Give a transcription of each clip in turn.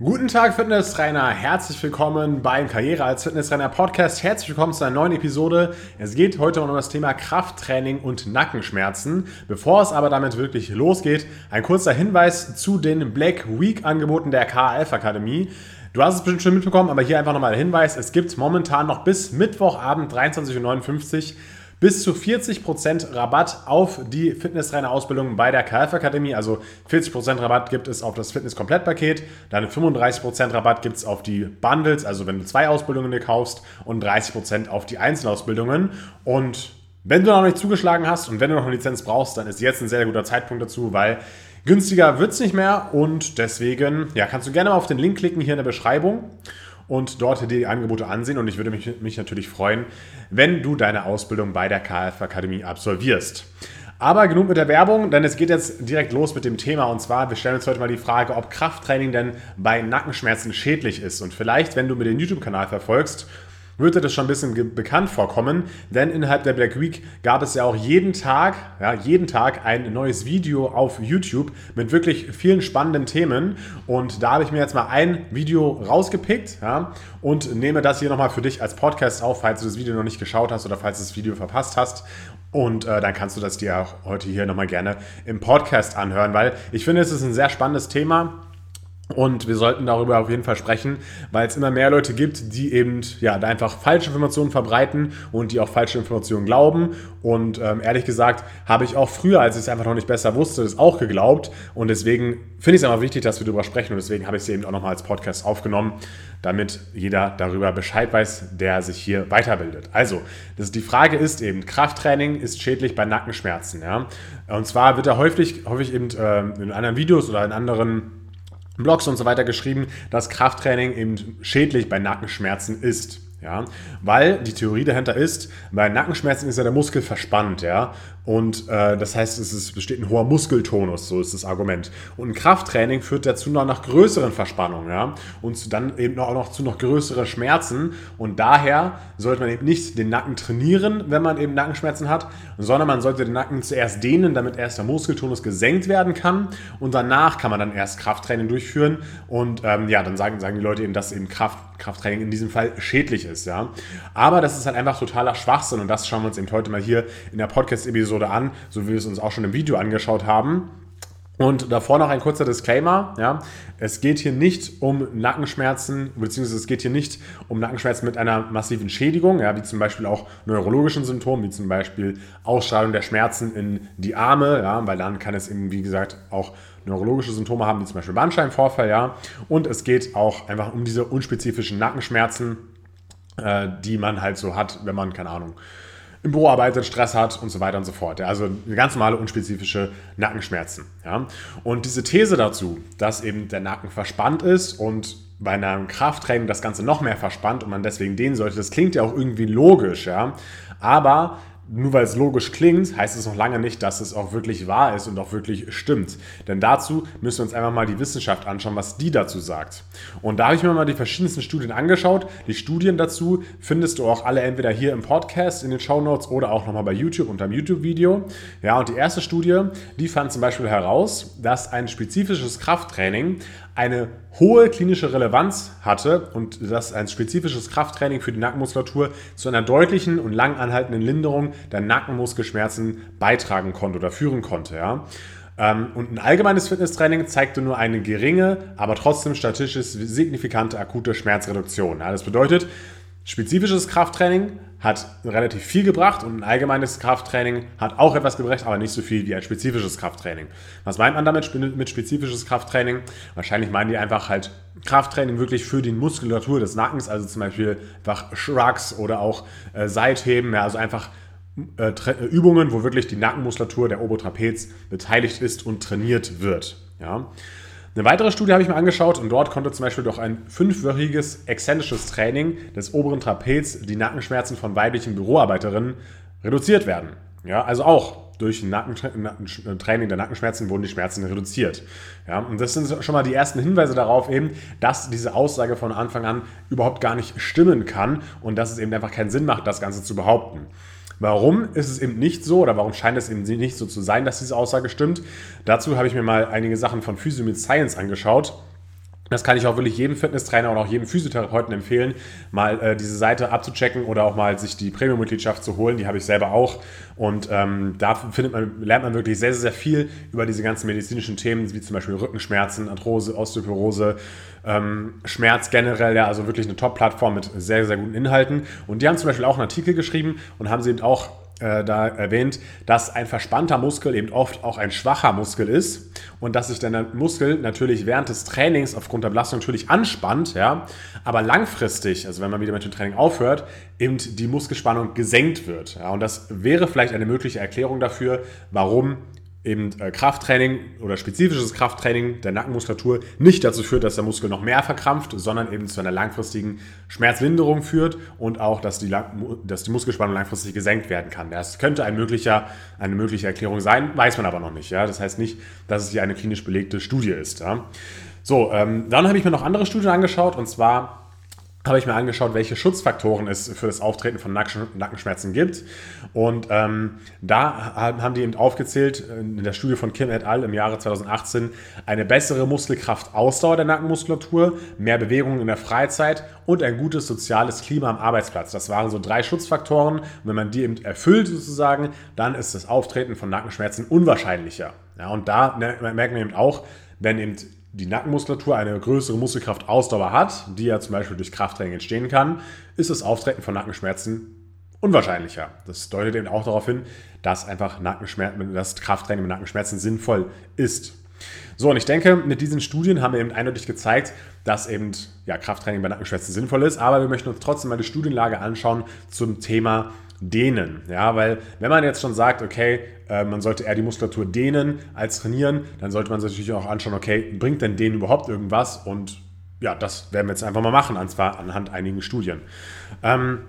Guten Tag, Fitnesstrainer. Herzlich willkommen beim Karriere als Fitnesstrainer Podcast. Herzlich willkommen zu einer neuen Episode. Es geht heute um das Thema Krafttraining und Nackenschmerzen. Bevor es aber damit wirklich losgeht, ein kurzer Hinweis zu den Black Week Angeboten der KF Akademie. Du hast es bestimmt schon mitbekommen, aber hier einfach nochmal der Hinweis. Es gibt momentan noch bis Mittwochabend 23.59 Uhr bis zu 40% Rabatt auf die Fitnesstrainer-Ausbildung bei der KF Akademie. Also 40% Rabatt gibt es auf das Fitness-Komplettpaket, dann 35% Rabatt gibt es auf die Bundles, also wenn du zwei Ausbildungen dir kaufst und 30% auf die Einzelausbildungen. Und wenn du noch nicht zugeschlagen hast und wenn du noch eine Lizenz brauchst, dann ist jetzt ein sehr guter Zeitpunkt dazu, weil günstiger wird es nicht mehr und deswegen ja, kannst du gerne mal auf den Link klicken hier in der Beschreibung und dort die Angebote ansehen. Und ich würde mich, mich natürlich freuen, wenn du deine Ausbildung bei der KF Akademie absolvierst. Aber genug mit der Werbung, denn es geht jetzt direkt los mit dem Thema. Und zwar, wir stellen uns heute mal die Frage, ob Krafttraining denn bei Nackenschmerzen schädlich ist. Und vielleicht, wenn du mir den YouTube-Kanal verfolgst würde das schon ein bisschen bekannt vorkommen, denn innerhalb der Black Week gab es ja auch jeden Tag, ja, jeden Tag ein neues Video auf YouTube mit wirklich vielen spannenden Themen. Und da habe ich mir jetzt mal ein Video rausgepickt ja, und nehme das hier nochmal für dich als Podcast auf, falls du das Video noch nicht geschaut hast oder falls du das Video verpasst hast. Und äh, dann kannst du das dir auch heute hier nochmal gerne im Podcast anhören, weil ich finde, es ist ein sehr spannendes Thema und wir sollten darüber auf jeden Fall sprechen, weil es immer mehr Leute gibt, die eben ja, einfach falsche Informationen verbreiten und die auch falsche Informationen glauben. Und ähm, ehrlich gesagt habe ich auch früher, als ich es einfach noch nicht besser wusste, das auch geglaubt. Und deswegen finde ich es einfach wichtig, dass wir darüber sprechen. Und deswegen habe ich es eben auch nochmal als Podcast aufgenommen, damit jeder darüber Bescheid weiß, der sich hier weiterbildet. Also, das, die Frage ist eben, Krafttraining ist schädlich bei Nackenschmerzen. Ja? Und zwar wird da häufig, häufig eben äh, in anderen Videos oder in anderen Blogs und so weiter geschrieben, dass Krafttraining eben schädlich bei Nackenschmerzen ist. Ja, weil die Theorie dahinter ist, bei Nackenschmerzen ist ja der Muskel verspannt, ja. Und äh, das heißt, es ist, besteht ein hoher Muskeltonus, so ist das Argument. Und ein Krafttraining führt dazu noch nach größeren Verspannungen, ja. Und dann eben auch noch zu noch größeren Schmerzen. Und daher sollte man eben nicht den Nacken trainieren, wenn man eben Nackenschmerzen hat, sondern man sollte den Nacken zuerst dehnen, damit erst der Muskeltonus gesenkt werden kann. Und danach kann man dann erst Krafttraining durchführen. Und ähm, ja, dann sagen, sagen die Leute eben, dass eben Kraft, Krafttraining in diesem Fall schädlich ist, ja. Aber das ist halt einfach totaler Schwachsinn. Und das schauen wir uns eben heute mal hier in der Podcast-Episode Episode an, so wie wir es uns auch schon im Video angeschaut haben. Und davor noch ein kurzer Disclaimer. Ja. Es geht hier nicht um Nackenschmerzen, beziehungsweise es geht hier nicht um Nackenschmerzen mit einer massiven Schädigung, ja, wie zum Beispiel auch neurologischen Symptomen, wie zum Beispiel Ausstrahlung der Schmerzen in die Arme, ja, weil dann kann es eben, wie gesagt, auch neurologische Symptome haben, wie zum Beispiel Bandscheibenvorfall. Ja. Und es geht auch einfach um diese unspezifischen Nackenschmerzen, äh, die man halt so hat, wenn man, keine Ahnung, im Büro arbeitet, Stress hat und so weiter und so fort. Also ganz normale unspezifische Nackenschmerzen. Ja. Und diese These dazu, dass eben der Nacken verspannt ist und bei einem Krafttraining das Ganze noch mehr verspannt und man deswegen dehnen sollte, das klingt ja auch irgendwie logisch, ja. Aber nur weil es logisch klingt, heißt es noch lange nicht, dass es auch wirklich wahr ist und auch wirklich stimmt. Denn dazu müssen wir uns einfach mal die Wissenschaft anschauen, was die dazu sagt. Und da habe ich mir mal die verschiedensten Studien angeschaut. Die Studien dazu findest du auch alle entweder hier im Podcast in den Show Notes oder auch nochmal bei YouTube unter dem YouTube-Video. Ja, und die erste Studie, die fand zum Beispiel heraus, dass ein spezifisches Krafttraining eine hohe klinische Relevanz hatte und dass ein spezifisches Krafttraining für die Nackenmuskulatur zu einer deutlichen und lang anhaltenden Linderung der Nackenmuskelschmerzen beitragen konnte oder führen konnte. Ja. Ähm, und ein allgemeines Fitnesstraining zeigte nur eine geringe, aber trotzdem statistisch signifikante akute Schmerzreduktion. Das bedeutet, Spezifisches Krafttraining hat relativ viel gebracht und ein allgemeines Krafttraining hat auch etwas gebracht, aber nicht so viel wie ein spezifisches Krafttraining. Was meint man damit mit spezifisches Krafttraining? Wahrscheinlich meinen die einfach halt Krafttraining wirklich für die Muskulatur des Nackens, also zum Beispiel einfach Shrugs oder auch äh, Seitheben, ja, also einfach äh, Übungen, wo wirklich die Nackenmuskulatur der Obertrapez beteiligt ist und trainiert wird. Ja. Eine weitere Studie habe ich mir angeschaut und dort konnte zum Beispiel durch ein fünfwöchiges exzentrisches Training des oberen Trapez die Nackenschmerzen von weiblichen Büroarbeiterinnen reduziert werden. Ja, also auch durch ein Training der Nackenschmerzen wurden die Schmerzen reduziert. Ja, und das sind schon mal die ersten Hinweise darauf eben, dass diese Aussage von Anfang an überhaupt gar nicht stimmen kann und dass es eben einfach keinen Sinn macht, das Ganze zu behaupten. Warum ist es eben nicht so oder warum scheint es eben nicht so zu sein, dass diese Aussage stimmt? Dazu habe ich mir mal einige Sachen von Physio mit Science angeschaut. Das kann ich auch wirklich jedem Fitnesstrainer oder auch jedem Physiotherapeuten empfehlen, mal äh, diese Seite abzuchecken oder auch mal sich die Premium-Mitgliedschaft zu holen. Die habe ich selber auch. Und ähm, da findet man, lernt man wirklich sehr, sehr viel über diese ganzen medizinischen Themen, wie zum Beispiel Rückenschmerzen, Arthrose, Osteoporose, ähm, Schmerz generell. Ja, also wirklich eine Top-Plattform mit sehr, sehr guten Inhalten. Und die haben zum Beispiel auch einen Artikel geschrieben und haben sie eben auch äh, da erwähnt, dass ein verspannter Muskel eben oft auch ein schwacher Muskel ist und dass sich dann der Muskel natürlich während des Trainings aufgrund der Belastung natürlich anspannt, ja, aber langfristig, also wenn man wieder mit dem Training aufhört, eben die Muskelspannung gesenkt wird. Ja, und das wäre vielleicht eine mögliche Erklärung dafür, warum eben äh, Krafttraining oder spezifisches Krafttraining der Nackenmuskulatur nicht dazu führt, dass der Muskel noch mehr verkrampft, sondern eben zu einer langfristigen Schmerzlinderung führt und auch, dass die, dass die Muskelspannung langfristig gesenkt werden kann. Das könnte ein möglicher, eine mögliche Erklärung sein, weiß man aber noch nicht. Ja? Das heißt nicht, dass es hier eine klinisch belegte Studie ist. Ja? So, ähm, dann habe ich mir noch andere Studien angeschaut und zwar habe ich mir angeschaut, welche Schutzfaktoren es für das Auftreten von Nackenschmerzen gibt. Und ähm, da haben die eben aufgezählt, in der Studie von Kim et al. im Jahre 2018, eine bessere Muskelkraftausdauer der Nackenmuskulatur, mehr Bewegung in der Freizeit und ein gutes soziales Klima am Arbeitsplatz. Das waren so drei Schutzfaktoren. Und wenn man die eben erfüllt sozusagen, dann ist das Auftreten von Nackenschmerzen unwahrscheinlicher. Ja, und da merken wir eben auch, wenn eben die Nackenmuskulatur eine größere Muskelkraftausdauer hat, die ja zum Beispiel durch Krafttraining entstehen kann, ist das Auftreten von Nackenschmerzen unwahrscheinlicher. Das deutet eben auch darauf hin, dass einfach Nackenschmerzen, dass Krafttraining mit Nackenschmerzen sinnvoll ist. So, und ich denke, mit diesen Studien haben wir eben eindeutig gezeigt, dass eben ja, Krafttraining bei Nackenschmerzen sinnvoll ist, aber wir möchten uns trotzdem mal die Studienlage anschauen zum Thema dehnen. Ja, weil wenn man jetzt schon sagt, okay, äh, man sollte eher die Muskulatur dehnen als trainieren, dann sollte man sich natürlich auch anschauen, okay, bringt denn Dehnen überhaupt irgendwas? Und ja, das werden wir jetzt einfach mal machen, und zwar anhand einigen Studien. Ähm,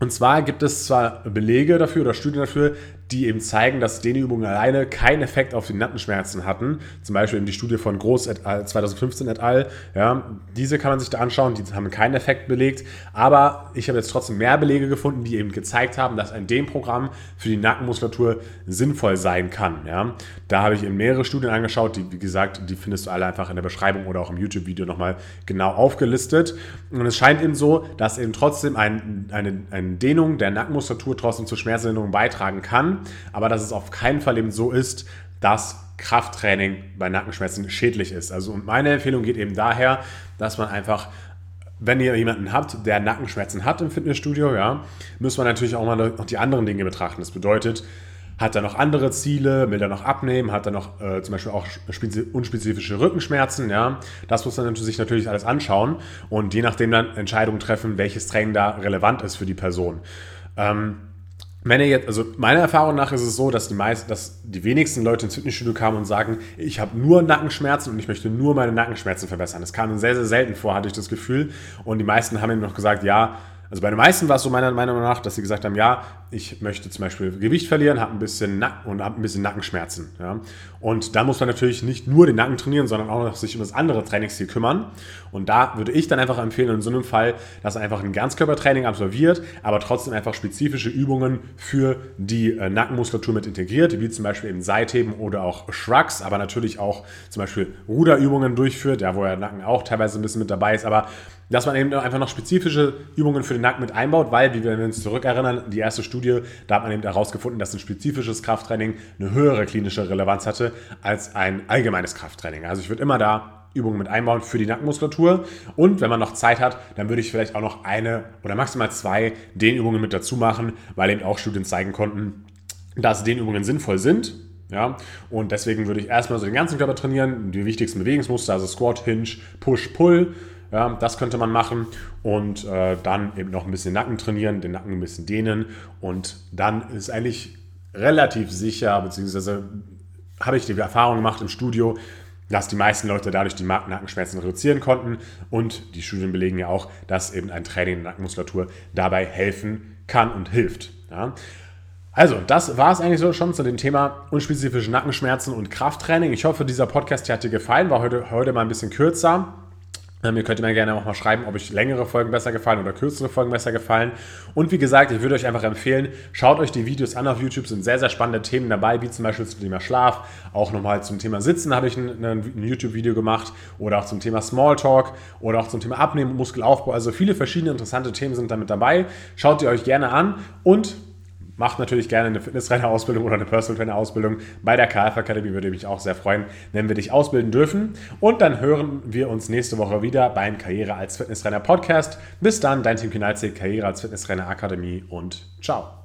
und zwar gibt es zwar Belege dafür oder Studien dafür, die eben zeigen, dass Dehnübungen alleine keinen Effekt auf die Nackenschmerzen hatten. Zum Beispiel eben die Studie von Groß et al. 2015 et al. Ja, diese kann man sich da anschauen, die haben keinen Effekt belegt. Aber ich habe jetzt trotzdem mehr Belege gefunden, die eben gezeigt haben, dass ein Dehnprogramm für die Nackenmuskulatur sinnvoll sein kann. Ja, da habe ich eben mehrere Studien angeschaut, die, wie gesagt, die findest du alle einfach in der Beschreibung oder auch im YouTube-Video nochmal genau aufgelistet. Und es scheint eben so, dass eben trotzdem ein, eine, eine Dehnung der Nackenmuskulatur trotzdem zur Schmerzlinderung beitragen kann aber dass es auf keinen Fall eben so ist, dass Krafttraining bei Nackenschmerzen schädlich ist. Also meine Empfehlung geht eben daher, dass man einfach wenn ihr jemanden habt, der Nackenschmerzen hat im Fitnessstudio, ja, muss man natürlich auch mal noch die anderen Dinge betrachten. Das bedeutet, hat er noch andere Ziele? Will er noch abnehmen? Hat er noch äh, zum Beispiel auch unspezifische Rückenschmerzen? Ja, das muss man sich natürlich alles anschauen und je nachdem dann Entscheidungen treffen, welches Training da relevant ist für die Person. Ähm, wenn jetzt, also meiner Erfahrung nach ist es so, dass die meisten, dass die wenigsten Leute ins Fitnessstudio kamen und sagen, ich habe nur Nackenschmerzen und ich möchte nur meine Nackenschmerzen verbessern. Das kam sehr, sehr selten vor, hatte ich das Gefühl. Und die meisten haben eben noch gesagt, ja, also bei den meisten war es so meiner Meinung nach, dass sie gesagt haben, ja, ich möchte zum Beispiel Gewicht verlieren, habe ein bisschen Nacken und habe ein bisschen Nackenschmerzen. Ja. Und da muss man natürlich nicht nur den Nacken trainieren, sondern auch noch sich um das andere Trainingsziel kümmern. Und da würde ich dann einfach empfehlen, in so einem Fall, dass einfach ein Ganzkörpertraining absolviert, aber trotzdem einfach spezifische Übungen für die äh, Nackenmuskulatur mit integriert, wie zum Beispiel eben Seitheben oder auch Shrugs, aber natürlich auch zum Beispiel Ruderübungen durchführt, ja, wo der Nacken auch teilweise ein bisschen mit dabei ist, aber dass man eben einfach noch spezifische Übungen für den Nacken mit einbaut, weil, wie wir uns zurückerinnern, die erste Studie, da hat man eben herausgefunden, dass ein spezifisches Krafttraining eine höhere klinische Relevanz hatte als ein allgemeines Krafttraining. Also ich würde immer da Übungen mit einbauen für die Nackenmuskulatur. Und wenn man noch Zeit hat, dann würde ich vielleicht auch noch eine oder maximal zwei Dehnübungen mit dazu machen, weil eben auch Studien zeigen konnten, dass Dehnübungen sinnvoll sind. Ja, und deswegen würde ich erstmal so den ganzen Körper trainieren, die wichtigsten Bewegungsmuster, also Squat, Hinge, Push, Pull ja, das könnte man machen und äh, dann eben noch ein bisschen Nacken trainieren, den Nacken ein bisschen dehnen und dann ist eigentlich relativ sicher, beziehungsweise habe ich die Erfahrung gemacht im Studio, dass die meisten Leute dadurch die Nackenschmerzen reduzieren konnten und die Studien belegen ja auch, dass eben ein Training der Nackenmuskulatur dabei helfen kann und hilft. Ja. Also, das war es eigentlich so schon zu dem Thema unspezifische Nackenschmerzen und Krafttraining. Ich hoffe, dieser Podcast hat dir gefallen, war heute, heute mal ein bisschen kürzer. Ihr könnt mir gerne auch mal schreiben, ob euch längere Folgen besser gefallen oder kürzere Folgen besser gefallen. Und wie gesagt, ich würde euch einfach empfehlen, schaut euch die Videos an auf YouTube, sind sehr, sehr spannende Themen dabei, wie zum Beispiel zum Thema Schlaf, auch nochmal zum Thema Sitzen habe ich ein, ein YouTube-Video gemacht oder auch zum Thema Smalltalk oder auch zum Thema Abnehmen, Muskelaufbau. Also viele verschiedene interessante Themen sind damit dabei. Schaut ihr euch gerne an und macht natürlich gerne eine Fitnesstrainer-Ausbildung oder eine Personal Trainer-Ausbildung. Bei der KF Academy würde mich auch sehr freuen, wenn wir dich ausbilden dürfen. Und dann hören wir uns nächste Woche wieder beim Karriere als Fitnesstrainer Podcast. Bis dann, dein Team Kinalzig, Karriere als Fitnesstrainer Akademie und ciao.